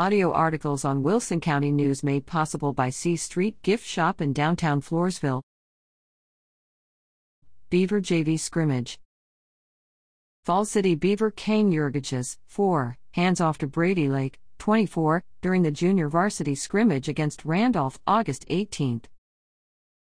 Audio articles on Wilson County News made possible by C Street Gift Shop in downtown Floresville. Beaver JV Scrimmage. Falls City Beaver Kane Yurgiches, 4, hands off to Brady Lake, 24, during the junior varsity scrimmage against Randolph August 18th.